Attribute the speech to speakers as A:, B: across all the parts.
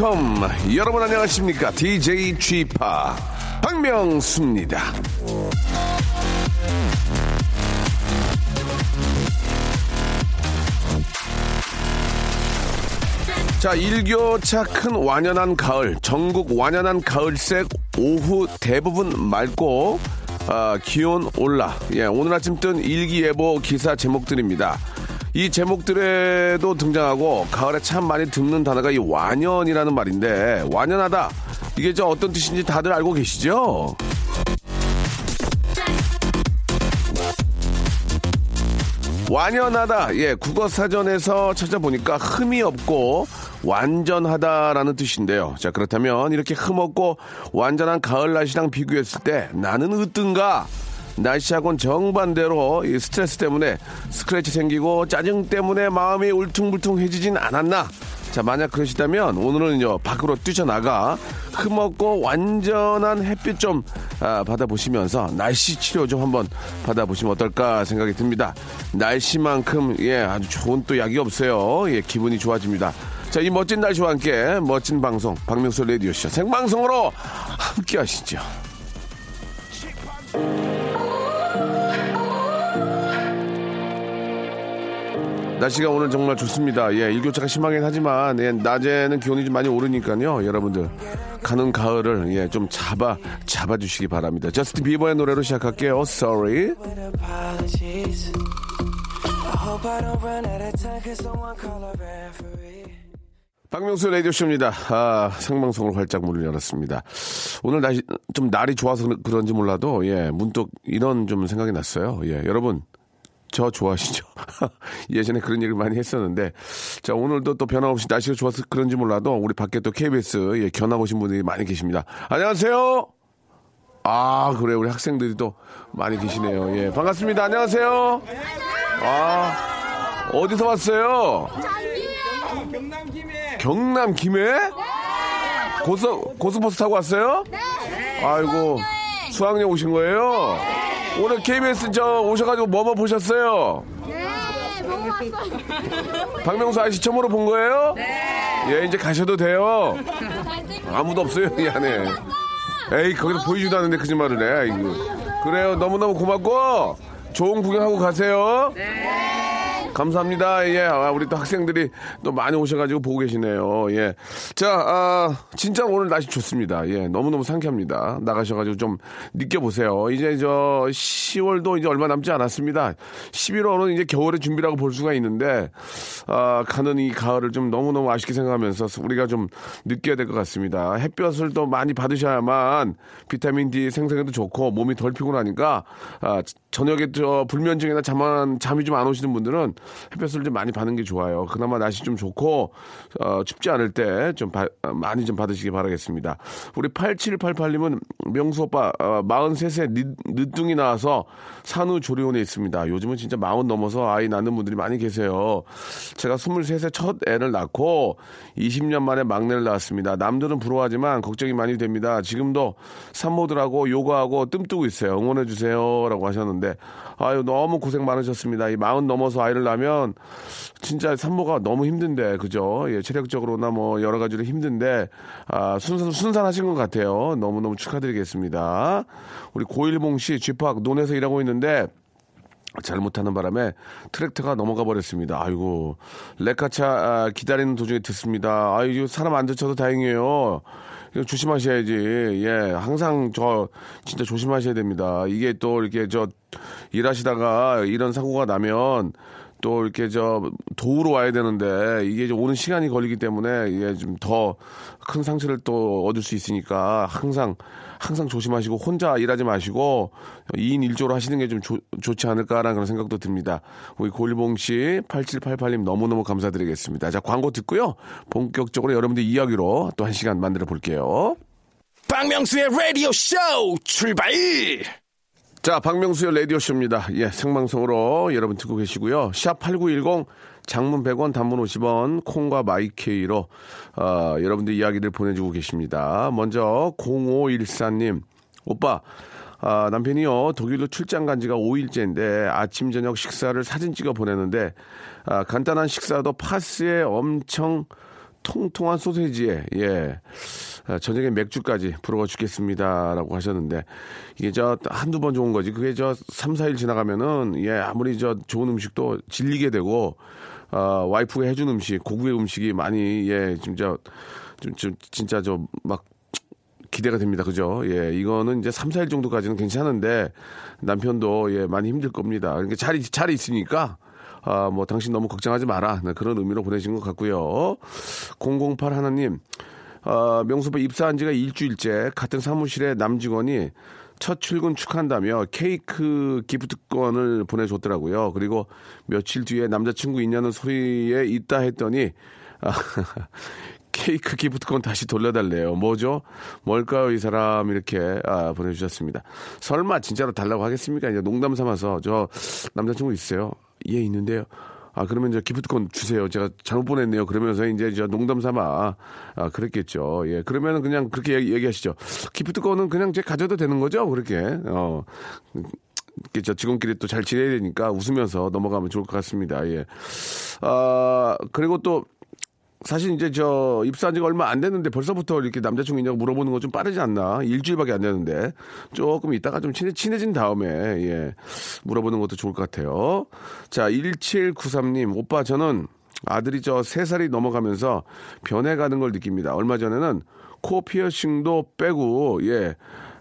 A: welcome. 여러분 안녕하십니까? DJ p 박명수입니다. 자, 일교차 큰 완연한 가을, 전국 완연한 가을색 오후 대부분 맑고 아, 기온 올라. 예, 오늘 아침 뜬 일기예보 기사 제목들입니다. 이 제목들에도 등장하고 가을에 참 많이 듣는 단어가 이 완연이라는 말인데 완연하다. 이게 저 어떤 뜻인지 다들 알고 계시죠? 완연하다. 예, 국어 사전에서 찾아보니까 흠이 없고 완전하다라는 뜻인데요. 자, 그렇다면 이렇게 흠 없고 완전한 가을 날씨랑 비교했을 때 나는 어떤가? 날씨하고는 정반대로 이 스트레스 때문에 스크래치 생기고 짜증 때문에 마음이 울퉁불퉁해지진 않았나? 자, 만약 그러시다면 오늘은요, 밖으로 뛰쳐나가 흠없고 완전한 햇빛 좀 아, 받아보시면서 날씨 치료 좀 한번 받아보시면 어떨까 생각이 듭니다. 날씨만큼, 예, 아주 좋은 또 약이 없어요. 예, 기분이 좋아집니다. 자, 이 멋진 날씨와 함께 멋진 방송, 박명수 레디오쇼 생방송으로 함께 하시죠. 날씨가 오늘 정말 좋습니다. 예, 일교차가 심하긴 하지만 예, 낮에는 기온이 좀 많이 오르니까요. 여러분들 가는 가을을 예, 좀 잡아 잡아 주시기 바랍니다. 저스틴 비버의 노래로 시작할게요. Sorry. 박명수 라디오쇼입니다. 아, 생방송으로 활짝 문을 열었습니다. 오늘 날씨, 좀 날이 좋아서 그런- 그런지 몰라도, 예, 문득 이런 좀 생각이 났어요. 예, 여러분, 저 좋아하시죠? 예전에 그런 얘기를 많이 했었는데, 자, 오늘도 또 변함없이 날씨가 좋아서 그런지 몰라도, 우리 밖에 또 KBS, 예, 견학 오신 분들이 많이 계십니다. 안녕하세요! 아, 그래, 우리 학생들이 또 많이 계시네요. 예, 반갑습니다. 안녕하세요! 아, 어디서 왔어요? 경남 김해? 고속 고속버스 타고 왔어요? 네. 아이고 수학여행 오신 거예요? 오늘 KBS 저 오셔가지고 뭐뭐 보셨어요?
B: 네, 보고 왔어요.
A: 박명수 아저씨 처음으로 본 거예요? 네. 예 이제 가셔도 돼요. 아무도 없어요 이 안에. 에이 거기서 보이지도 않는데 거짓말을 해. 아이고. 그래요 너무 너무 고맙고 좋은 구경하고 가세요. 감사합니다. 예, 아, 우리 또 학생들이 또 많이 오셔가지고 보고 계시네요. 예. 자, 아, 진짜 오늘 날씨 좋습니다. 예, 너무너무 상쾌합니다. 나가셔가지고 좀 느껴보세요. 이제 저 10월도 이제 얼마 남지 않았습니다. 11월은 이제 겨울의 준비라고 볼 수가 있는데, 아, 가는 이 가을을 좀 너무너무 아쉽게 생각하면서 우리가 좀 느껴야 될 것 같습니다. 햇볕을 또 많이 받으셔야만 비타민 D 생성에도 좋고 몸이 덜 피곤하니까, 아, 저녁에 저 불면증이나 잠안, 잠이 좀 안 오시는 분들은 햇볕을 좀 많이 받는 게 좋아요. 그나마 날씨 좀 좋고 어, 춥지 않을 때 좀 많이 좀 받으시기 바라겠습니다. 우리 8788님은 명수 오빠 어, 43세 늦, 늦둥이 나와서 산후조리원에 있습니다. 요즘은 진짜 마흔 넘어서 아이 낳는 분들이 많이 계세요. 제가 23세 첫 애를 낳고 20년 만에 막내를 낳았습니다. 남들은 부러워하지만 걱정이 많이 됩니다. 지금도 산모들하고 요가하고 뜸 뜨고 있어요. 응원해 주세요라고 하셨는데 아유 너무 고생 많으셨습니다. 이 마흔 넘어서 아이를 낳 으면 진짜 산모가 너무 힘든데 그죠? 예, 체력적으로나 뭐 여러 가지로 힘든데 아, 순산 순산하신 것 같아요. 너무 너무 축하드리겠습니다. 우리 고일봉 씨 쥐팍 논에서 일하고 있는데 잘못하는 바람에 트랙터가 넘어가 버렸습니다. 아이고 레카차 아, 기다리는 도중에 듣습니다. 아이고 사람 안 다쳐도 다행이에요. 이거 조심하셔야지. 예, 항상 저 진짜 조심하셔야 됩니다. 이게 또 이렇게 저 일하시다가 이런 사고가 나면 또 이렇게 저 도우러 와야 되는데 이게 좀 오는 시간이 걸리기 때문에 이게 좀 더 큰 상처를 또 얻을 수 있으니까 항상 항상 조심하시고 혼자 일하지 마시고 2인 1조로 하시는 게 좀 좋지 않을까라는 그런 생각도 듭니다. 우리 골봉 씨 8788님 너무너무 감사드리겠습니다. 자, 광고 듣고요. 본격적으로 여러분들 이야기로 또 한 시간 만들어 볼게요.
C: 박명수의 라디오 쇼 출발!
A: 자, 박명수의 라디오쇼입니다. 예, 생방송으로 여러분 듣고 계시고요. 샵8910 장문 100원, 단문 50원, 콩과 마이케이로 어, 여러분들 이야기를 보내주고 계십니다. 먼저 0514님, 오빠 아, 남편이요 독일로 출장 간 지가 5일째인데 아침 저녁 식사를 사진 찍어 보내는데 아, 간단한 식사도 파스에 엄청 통통한 소세지에 예 아, 저녁에 맥주까지 부러워 죽겠습니다라고 하셨는데 이게 저 한두 번 좋은 거지 그게 저 3, 4일 지나가면은 예 아무리 저 좋은 음식도 질리게 되고 아, 와이프가 해준 음식 고구의 음식이 많이 예 진짜 좀, 좀 진짜 저막 기대가 됩니다. 그죠? 예, 이거는 이제 3, 4일 정도까지는 괜찮은데 남편도 예, 많이 힘들 겁니다. 그러니까 잘, 잘 있으니까 아, 뭐 당신 너무 걱정하지 마라. 네, 그런 의미로 보내신 것 같고요. 008 하나님, 아, 명수빠 입사한 지가 일주일째 같은 사무실에 남직원이 첫 출근 축하한다며 케이크 기프트권을 보내줬더라고요. 그리고 며칠 뒤에 남자친구 있냐는 소리에 있다 했더니 아, 케이크 기프트권 다시 돌려달래요. 뭐죠? 뭘까요, 이 사람? 이렇게, 아, 보내주셨습니다. 설마 진짜로 달라고 하겠습니까? 이제 농담 삼아서, 저, 남자친구 있어요? 예, 있는데요. 아, 그러면 저 기프트권 주세요. 제가 잘못 보냈네요. 그러면서 이제 저 농담 삼아, 아, 그랬겠죠. 예. 그러면은 그냥 그렇게 얘기, 얘기 하시죠. 기프트권은 그냥 제 가져도 되는 거죠? 그렇게. 어. 저 직원끼리 또 잘 지내야 되니까 웃으면서 넘어가면 좋을 것 같습니다. 예. 아, 그리고 또, 사실 이제 저 입사한 지가 얼마 안 됐는데 벌써부터 이렇게 남자친구 있냐고 물어보는 건 좀 빠르지 않나? 일주일밖에 안 되는데 조금 있다가 좀 친해, 친해진 다음에 예 물어보는 것도 좋을 것 같아요. 자 1793님 오빠 저는 아들이 저 3살이 넘어가면서 변해가는 걸 느낍니다. 얼마 전에는 코 피어싱도 빼고 예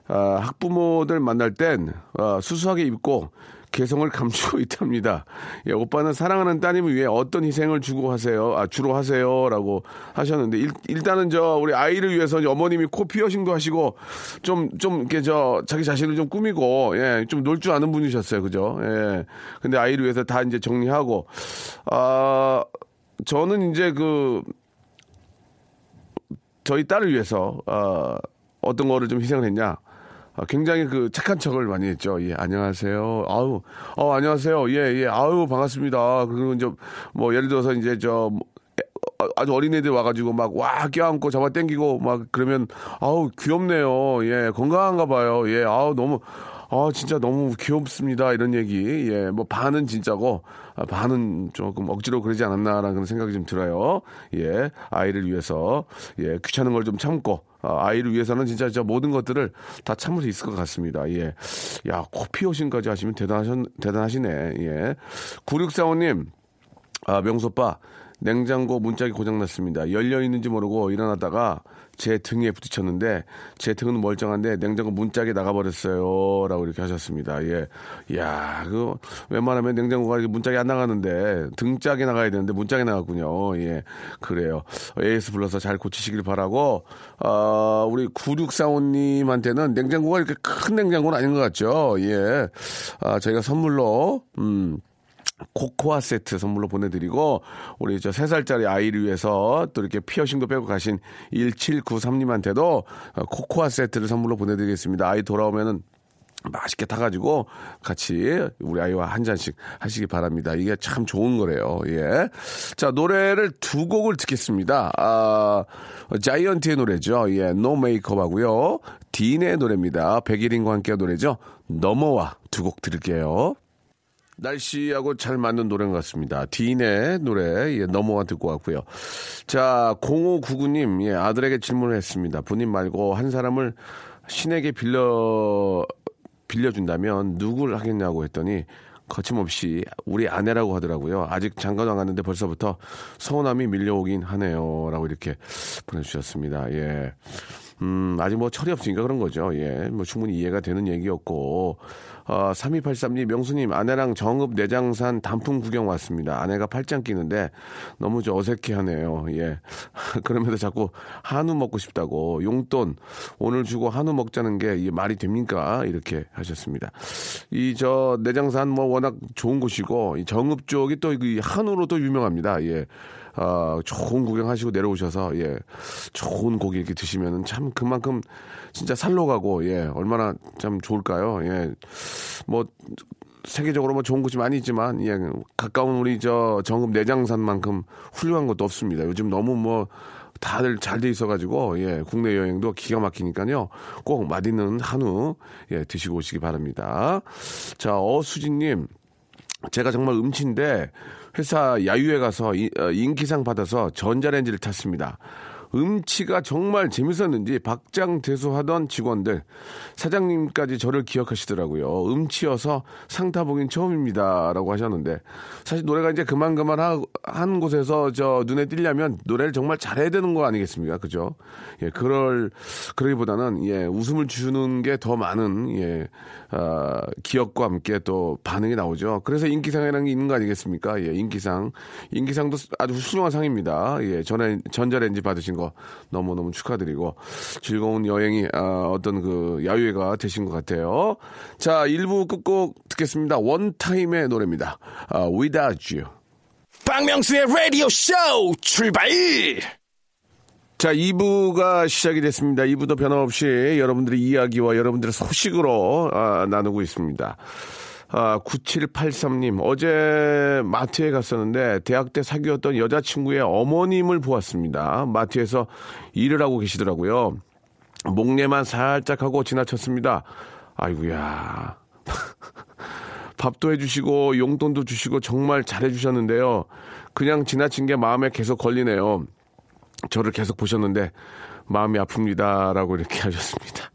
A: 아, 학부모들 만날 땐 아, 수수하게 입고 개성을 감추고 있답니다. 예, 오빠는 사랑하는 따님을 위해 어떤 희생을 주고 하세요? 아, 주로 하세요?라고 하셨는데 일, 단은저 우리 아이를 위해서 어머님이 코 피어싱도 하시고 좀 좀 이렇게 저 자기 자신을 좀 꾸미고 예, 좀 놀 줄 아는 분이셨어요, 그죠? 예. 근데 아이를 위해서 다 이제 정리하고 아 저는 이제 그 저희 딸을 위해서 아, 어떤 거를 좀 희생을 했냐? 아, 굉장히 그 착한 척을 많이 했죠. 예, 안녕하세요. 아우, 어, 안녕하세요. 예, 예, 아우, 반갑습니다. 그리고 이제 뭐 예를 들어서 이제 저 뭐, 어, 아주 어린애들 와가지고 막 와 껴안고 잡아 당기고 막 그러면 아우 귀엽네요. 예 건강한가 봐요. 예 아우 너무 아 진짜 너무 귀엽습니다 이런 얘기 예 뭐 반은 진짜고 아, 반은 조금 억지로 그러지 않았나라는 생각이 좀 들어요. 예 아이를 위해서 예 귀찮은 걸 좀 참고 아, 아이를 위해서는 진짜 저 모든 것들을 다 참을 수 있을 것 같습니다. 예. 야, 코피오신까지 하시면 대단하셨, 대단하시네. 예. 9645님, 아, 명소빠, 냉장고 문짝이 고장났습니다. 열려 있는지 모르고 일어나다가 제 등에 부딪혔는데 제 등은 멀쩡한데 냉장고 문짝이 나가버렸어요. 라고 이렇게 하셨습니다. 예. 야, 그 웬만하면 냉장고가 문짝이 안 나가는데 등짝이 나가야 되는데 문짝이 나갔군요. 예. 그래요. AS 불러서 잘 고치시길 바라고 어, 우리 9645님한테는 냉장고가 이렇게 큰 냉장고는 아닌 것 같죠. 예. 아, 저희가 선물로 음 코코아 세트 선물로 보내드리고 우리 저 3살짜리 아이를 위해서 또 이렇게 피어싱도 빼고 가신 1793님한테도 코코아 세트를 선물로 보내드리겠습니다. 아이 돌아오면은 맛있게 타가지고 같이 우리 아이와 한 잔씩 하시기 바랍니다. 이게 참 좋은 거래요. 예. 자, 노래를 두 곡을 듣겠습니다. 아, 자이언티의 노래죠. 예, No Make Up 하고요. 딘의 노래입니다. 백예린과 함께 노래죠. 넘어와 두 곡 들을게요. 날씨하고 잘 맞는 노래인 것 같습니다. 딘의 노래, 예, 넘어와 듣고 왔고요. 자, 0599님, 예, 아들에게 질문을 했습니다. 본인 말고 한 사람을 신에게 빌려, 빌려준다면 누굴 하겠냐고 했더니 거침없이 우리 아내라고 하더라고요. 아직 장가도 안 갔는데 벌써부터 서운함이 밀려오긴 하네요. 라고 이렇게 보내주셨습니다. 예. 음, 아직 뭐 철이 없으니까 그런 거죠. 예. 뭐 충분히 이해가 되는 얘기였고. 어, 3283님, 명수님, 아내랑 정읍 내장산 단풍 구경 왔습니다. 아내가 팔짱 끼는데 너무 저 어색해 하네요. 예. 그러면서 자꾸 한우 먹고 싶다고 용돈 오늘 주고 한우 먹자는 게 이게 말이 됩니까? 이렇게 하셨습니다. 이 저 내장산 뭐 워낙 좋은 곳이고 이 정읍 쪽이 또 이 한우로 또 유명합니다. 예. 어, 좋은 구경하시고 내려오셔서 예 좋은 고기 이렇게 드시면은 참 그만큼 진짜 살로 가고 예 얼마나 참 좋을까요? 예뭐 세계적으로 뭐 좋은 곳이 많이 있지만 예, 가까운 우리 저 정읍 내장산만큼 훌륭한 것도 없습니다. 요즘 너무 뭐 다들 잘 돼 있어가지고 예, 국내 여행도 기가 막히니까요. 꼭 맛있는 한우 예, 드시고 오시기 바랍니다. 자 어수진님 제가 정말 음치인데 회사 야유회 가서 이- 어, 인기상 받아서 전자레인지를 탔습니다. 음치가 정말 재밌었는지 박장대소하던 직원들 사장님까지 저를 기억하시더라고요. 음치여서 상 타보긴 처음입니다 라고 하셨는데 사실 노래가 이제 그만 그만 하- 한 곳에서 저 눈에 띄려면 노래를 정말 잘해야 되는 거 아니겠습니까? 그죠? 예, 그럴 그러기보다는 예 웃음을 주는 게 더 많은 예 아, 기억과 함께 또 반응이 나오죠. 그래서 인기상이라는 게 있는 거 아니겠습니까? 예, 인기상. 인기상도 아주 훌륭한 상입니다. 예, 전에 전자레인지 받으신 거 너무너무 축하드리고 즐거운 여행이 아, 어떤 그 야유회가 되신 것 같아요. 자, 1부 끝곡 듣겠습니다. 원타임의 노래입니다. 아, Without You.
C: 박명수의 라디오 쇼 출발!
A: 자, 2부가 시작이 됐습니다. 2부도 변함없이 여러분들의 이야기와 여러분들의 소식으로 아, 나누고 있습니다. 아, 9783님, 어제 마트에 갔었는데 대학 때 사귀었던 여자친구의 어머님을 보았습니다. 마트에서 일을 하고 계시더라고요. 목례만 살짝 하고 지나쳤습니다. 아이고야. 밥도 해주시고 용돈도 주시고 정말 잘해주셨는데요. 그냥 지나친 게 마음에 계속 걸리네요. 저를 계속 보셨는데 마음이 아픕니다라고 이렇게 하셨습니다.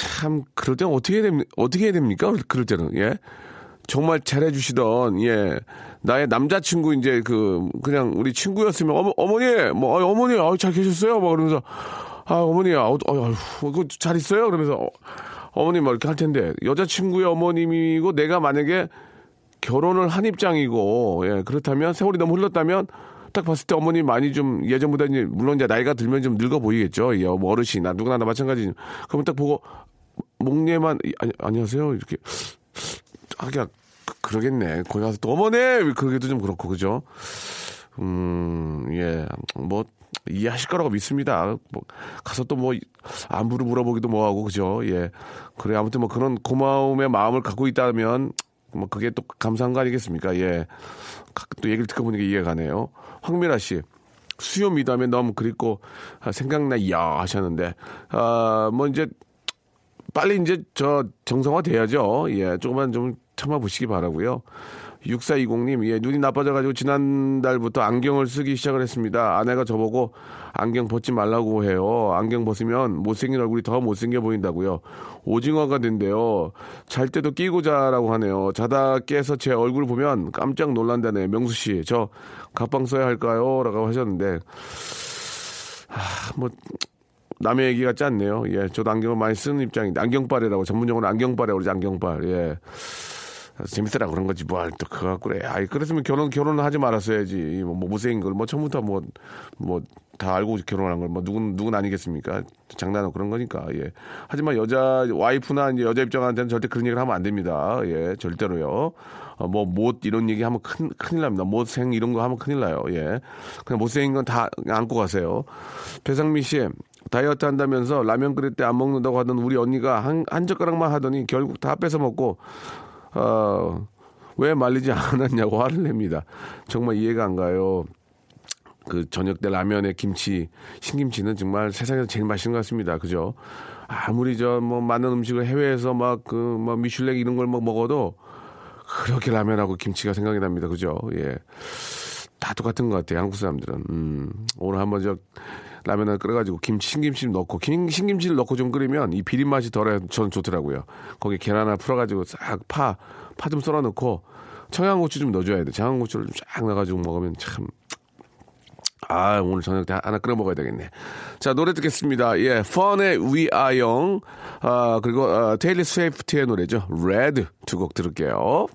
A: 참 그럴 때는 어떻게 해야 됩니까? 어떻게 해야 됩니까? 그럴 때는 예 정말 잘해주시던 예 나의 남자친구 이제 그 그냥 우리 친구였으면 어머 어머니 뭐 어, 어머니 어, 잘 계셨어요? 뭐 그러면서 아 어머니 아, 어, 어, 그잘 있어요? 그러면서 어, 어머니 뭐 이렇게 할 텐데 여자친구의 어머님이고 내가 만약에 결혼을 한 입장이고 예 그렇다면 세월이 너무 흘렀다면 딱 봤을 때 어머니 많이 좀 예전보다 이제 물론 이제 나이가 들면 좀 늙어 보이겠죠 예 뭐 어르신 나 누구나 다 마찬가지 그러면 딱 보고 목례만 아니, 안녕하세요. 이렇게 하기가 그- 그러겠네. 거기 가서 또 어머니 그러기도 좀 그렇고 그죠? 음예뭐 이해하실 거라고 믿습니다. 뭐 가서 또 뭐 안부를 물어보기도 뭐하고 그죠? 예. 그래 아무튼 뭐 그런 고마움의 마음을 갖고 있다면 뭐 그게 또 감사한 거 아니겠습니까? 예. 또 얘기를 듣고 보니까 이해가 가네요. 황미라 씨. 수요 미담에 너무 그립고 아, 생각나 야 하셨는데 아뭐 이제 빨리 이제 저 정상화 돼야죠. 예, 조금만 좀 참아보시기 바라고요. 6420님, 예, 눈이 나빠져가지고 지난달부터 안경을 쓰기 시작을 했습니다. 아내가 저보고 안경 벗지 말라고 해요. 안경 벗으면 못생긴 얼굴이 더 못생겨 보인다고요. 오징어가 된대요. 잘 때도 끼고 자라고 하네요. 자다 깨서 제 얼굴 보면 깜짝 놀란다네. 명수 씨, 저 가방 써야 할까요? 라고 하셨는데, 아, 뭐, 남의 얘기 같지 않네요. 예, 저도 안경을 많이 쓰는 입장인데 안경빨이라고 전문용어로 안경빨이라고 그러지 안경빨. 예. 재밌더라 그런 거지 뭘또 그거 갖고 그래. 아이 그랬으면 결혼 결혼을 하지 말았어야지. 뭐, 뭐 못생긴 걸뭐 처음부터 뭐 뭐 다 알고 결혼한 걸 뭐 누군 누군 아니겠습니까? 장난은 그런 거니까. 예. 하지만 여자 와이프나 이제 여자 입장한테는 절대 그런 얘기를 하면 안 됩니다. 예, 절대로요. 어, 뭐못 이런 얘기 하면 큰 큰일 납니다. 못생 이런 거 하면 큰일 나요. 예. 그냥 못생긴 건 다 안고 가세요. 배상미 씨 다이어트 한다면서 라면 끓일 때 안 먹는다고 하던 우리 언니가 한, 한 젓가락만 하더니 결국 다 뺏어 먹고 어, 왜 말리지 않았냐고 화를 냅니다. 정말 이해가 안 가요. 그 저녁 때 라면에 김치, 신김치는 정말 세상에서 제일 맛있는 것 같습니다. 그죠? 아무리 저 뭐 많은 음식을 해외에서 막 그 뭐 미슐랭 이런 걸 막 먹어도 그렇게 라면하고 김치가 생각이 납니다. 그죠? 예. 다 똑같은 것 같아요. 한국 사람들은. 음, 오늘 한번 저 라면을 끓여가지고 김치, 신김치 넣고, 김, 신김치를 넣고 좀 끓이면 이 비린 맛이 덜해 저는 좋더라고요. 거기 계란 하나 풀어가지고 싹 파, 파 좀 썰어 넣고 청양고추 좀 넣어줘야 돼. 청양고추를 좀쫙 넣어가지고 먹으면 참. 아, 오늘 저녁 때 하나 끓여 먹어야 되겠네. 자, 노래 듣겠습니다. 예, 펀의 We Are Young. 아, 그리고, 아, 테일리 스위프트의 노래죠. Red 두곡 들을게요.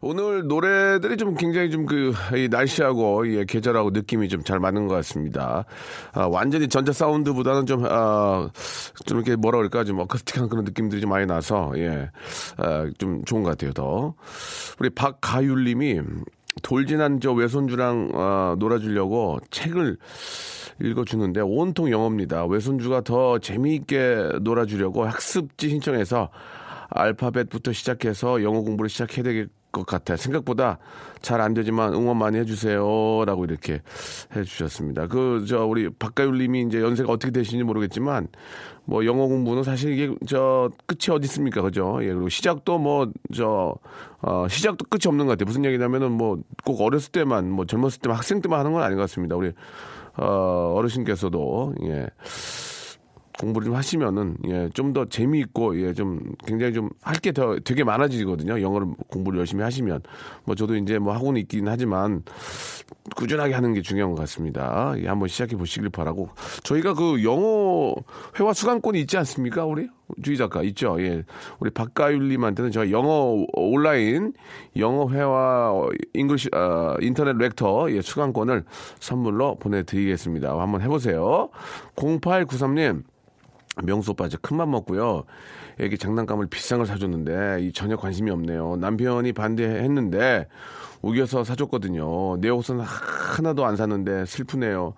A: 오늘 노래들이 좀 굉장히 좀 그 날씨하고 예, 계절하고 느낌이 좀 잘 맞는 것 같습니다. 아, 완전히 전자 사운드보다는 좀, 아, 좀 이렇게 뭐라 그럴까 좀 어쿠스틱한 그런 느낌들이 좀 많이 나서 예, 아, 좀 좋은 것 같아요. 더 우리 박가율님이 돌진한 저 외손주랑 아, 놀아주려고 책을 읽어주는데 온통 영어입니다. 외손주가 더 재미있게 놀아주려고 학습지 신청해서 알파벳부터 시작해서 영어 공부를 시작해야 될 것 같아요. 생각보다 잘 안 되지만 응원 많이 해주세요라고 이렇게 해주셨습니다. 그 저 우리 박가율님이 이제 연세가 어떻게 되시는지 모르겠지만 뭐 영어 공부는 사실 이게 저 끝이 어디 있습니까, 그죠? 예 그리고 시작도 뭐저 어, 시작도 끝이 없는 것 같아요. 무슨 얘기냐면은 뭐 꼭 어렸을 때만 뭐 젊었을 때만 학생 때만 하는 건 아닌 것 같습니다. 우리 어, 어르신께서도 예. 공부를 좀 하시면은 예, 좀 더 재미있고 예, 좀 굉장히 좀 할 게 더 되게 많아지거든요. 영어를 공부를 열심히 하시면 뭐 저도 이제 뭐 학원이 있긴 하지만 꾸준하게 하는 게 중요한 것 같습니다. 예, 한번 시작해 보시길 바라고 저희가 그 영어 회화 수강권이 있지 않습니까, 우리 주희 작가 있죠. 예, 우리 박가율님한테는 저희 영어 온라인 영어 회화 잉글시 어, 인터넷 렉터 예, 수강권을 선물로 보내드리겠습니다. 한번 해보세요. 0893님. 명수 오빠 이제 큰맘 먹고요. 애기 장난감을 비싼 걸 사줬는데 이 전혀 관심이 없네요. 남편이 반대했는데 우겨서 사줬거든요. 내 옷은 하나도 안 샀는데 슬프네요.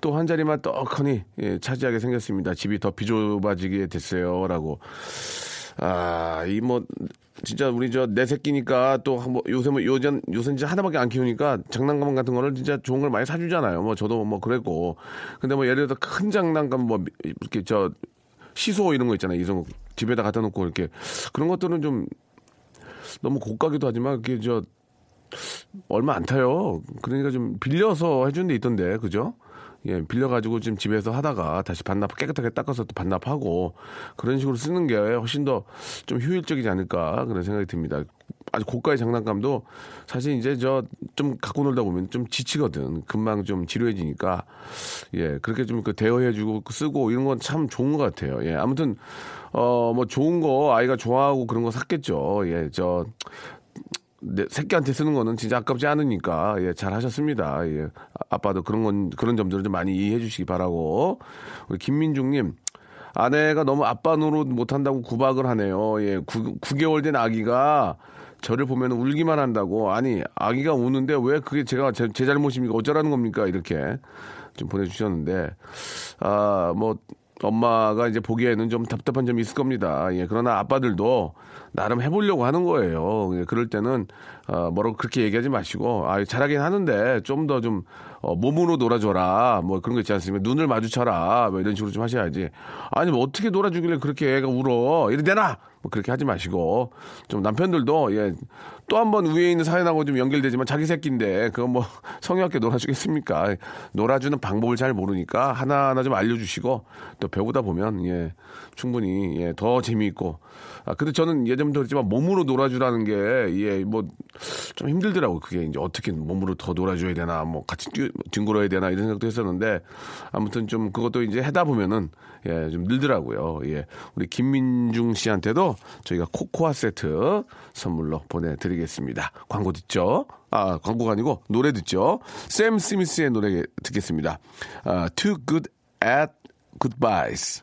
A: 또 한 자리만 떡하니 예, 차지하게 생겼습니다. 집이 더 비좁아지게 됐어요.라고. 아, 이 뭐 진짜 우리 저 내 새끼니까 또 뭐 요새 뭐 요전 요새 이제 하나밖에 안 키우니까 장난감 같은 거를 진짜 좋은 걸 많이 사주잖아요. 뭐 저도 뭐 그랬고. 근데 뭐 예를 들어 큰 장난감 뭐 이렇게 저 시소 이런 거 있잖아요. 이성 집에다 갖다 놓고 이렇게 그런 것들은 좀 너무 고가기도 하지만 그게 저 얼마 안 타요. 그러니까 좀 빌려서 해주는 데 있던데, 그죠? 예, 빌려가지고 지금 집에서 하다가 다시 반납 깨끗하게 닦아서 또 반납하고 그런 식으로 쓰는 게 훨씬 더 좀 효율적이지 않을까 그런 생각이 듭니다. 아주 고가의 장난감도 사실 이제 저 좀 갖고 놀다 보면 좀 지치거든. 금방 좀 지루해지니까 예 그렇게 좀 그 대여해주고 쓰고 이런 건 참 좋은 것 같아요. 예 아무튼 어 뭐 좋은 거 아이가 좋아하고 그런 거 샀겠죠. 예 저 내 새끼한테 쓰는 거는 진짜 아깝지 않으니까 예, 잘 하셨습니다. 예. 아빠도 그런 건 그런 점들을 좀 많이 이해해 주시기 바라고. 우리 김민중님 아내가 너무 아빠 노릇 못한다고 구박을 하네요. 예, 9, 9개월 된 아기가 저를 보면 울기만 한다고 아니 아기가 우는데 왜 그게 제가 제, 제 잘못입니까 어쩌라는 겁니까 이렇게 좀 보내주셨는데 아뭐 엄마가 이제 보기에는 좀 답답한 점이 있을 겁니다. 예, 그러나 아빠들도 나름 해보려고 하는 거예요. 예, 그럴 때는 어, 뭐라고 그렇게 얘기하지 마시고 아 잘하긴 하는데 좀 더좀 어, 몸으로 놀아줘라. 뭐 그런 거 있지 않습니까? 눈을 마주쳐라. 뭐 이런 식으로 좀 하셔야지. 아니 뭐 어떻게 놀아주길래 그렇게 애가 울어? 이리 내놔! 뭐 그렇게 하지 마시고. 좀 남편들도 예 또 한 번 위에 있는 사연하고 좀 연결되지만 자기 새끼인데 그거 뭐 성의없게 놀아주겠습니까? 놀아주는 방법을 잘 모르니까 하나하나 좀 알려주시고 또 배우다 보면 예 충분히 예, 더 재미있고. 아 근데 저는 예전부터 그랬지만 몸으로 놀아주라는 게 예 뭐 좀 힘들더라고 그게 이제 어떻게 몸으로 더 놀아줘야 되나. 뭐 같이 뛰, 뒹굴어야 되나 이런 생각도 했었는데 아무튼 좀 그것도 이제 하다 보면은 예 좀 늘더라고요. 예. 우리 김민중 씨한테도 저희가 코코아 세트 선물로 보내드리겠습니다. 광고 듣죠? 아 광고가 아니고 노래 듣죠? 샘 스미스의 노래 듣겠습니다. 아, Too Good at Goodbyes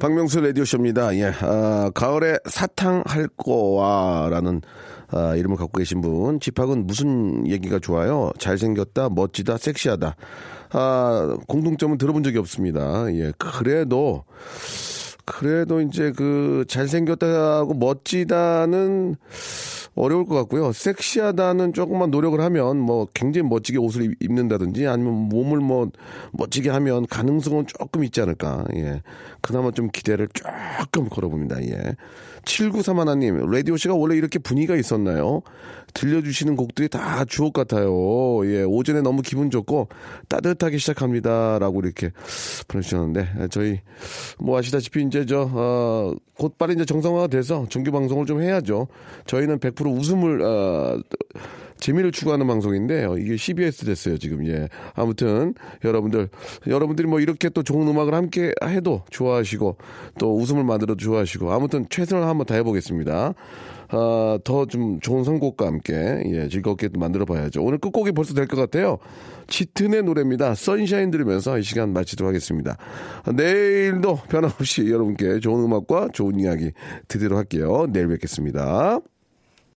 A: 박명수 라디오쇼입니다. 예, 아, 가을에 사탕 할 거와라는 아, 이름을 갖고 계신 분. 집합은 무슨 얘기가 좋아요? 잘생겼다, 멋지다, 섹시하다. 아, 공통점은 들어본 적이 없습니다. 예, 그래도, 그래도 이제 그 잘생겼다고 멋지다는 어려울 것 같고요. 섹시하다는 조금만 노력을 하면 뭐 굉장히 멋지게 옷을 입는다든지 아니면 몸을 뭐 멋지게 하면 가능성은 조금 있지 않을까. 예. 그나마 좀 기대를 조금 걸어봅니다. 예. 7931님, 라디오 씨가 원래 이렇게 분위기가 있었나요? 들려주시는 곡들이 다 주옥 같아요. 예, 오전에 너무 기분 좋고 따뜻하게 시작합니다. 라고 이렇게 보내주셨는데, 저희, 뭐 아시다시피 이제 저, 어, 곧바로 이제 정상화가 돼서 정규 방송을 좀 해야죠. 저희는 100% 웃음을, 어, 재미를 추구하는 방송인데 이게 CBS 됐어요 지금 예 아무튼 여러분들 여러분들이 뭐 이렇게 또 좋은 음악을 함께 해도 좋아하시고 또 웃음을 만들어도 좋아하시고 아무튼 최선을 한번 다해 보겠습니다. 아, 더 좀 좋은 선곡과 함께 예, 즐겁게 만들어 봐야죠. 오늘 끝곡이 벌써 될 것 같아요. 짙은의 노래입니다. 선샤인 들으면서 이 시간 마치도록 하겠습니다. 내일도 변함없이 여러분께 좋은 음악과 좋은 이야기 드리도록 할게요. 내일 뵙겠습니다.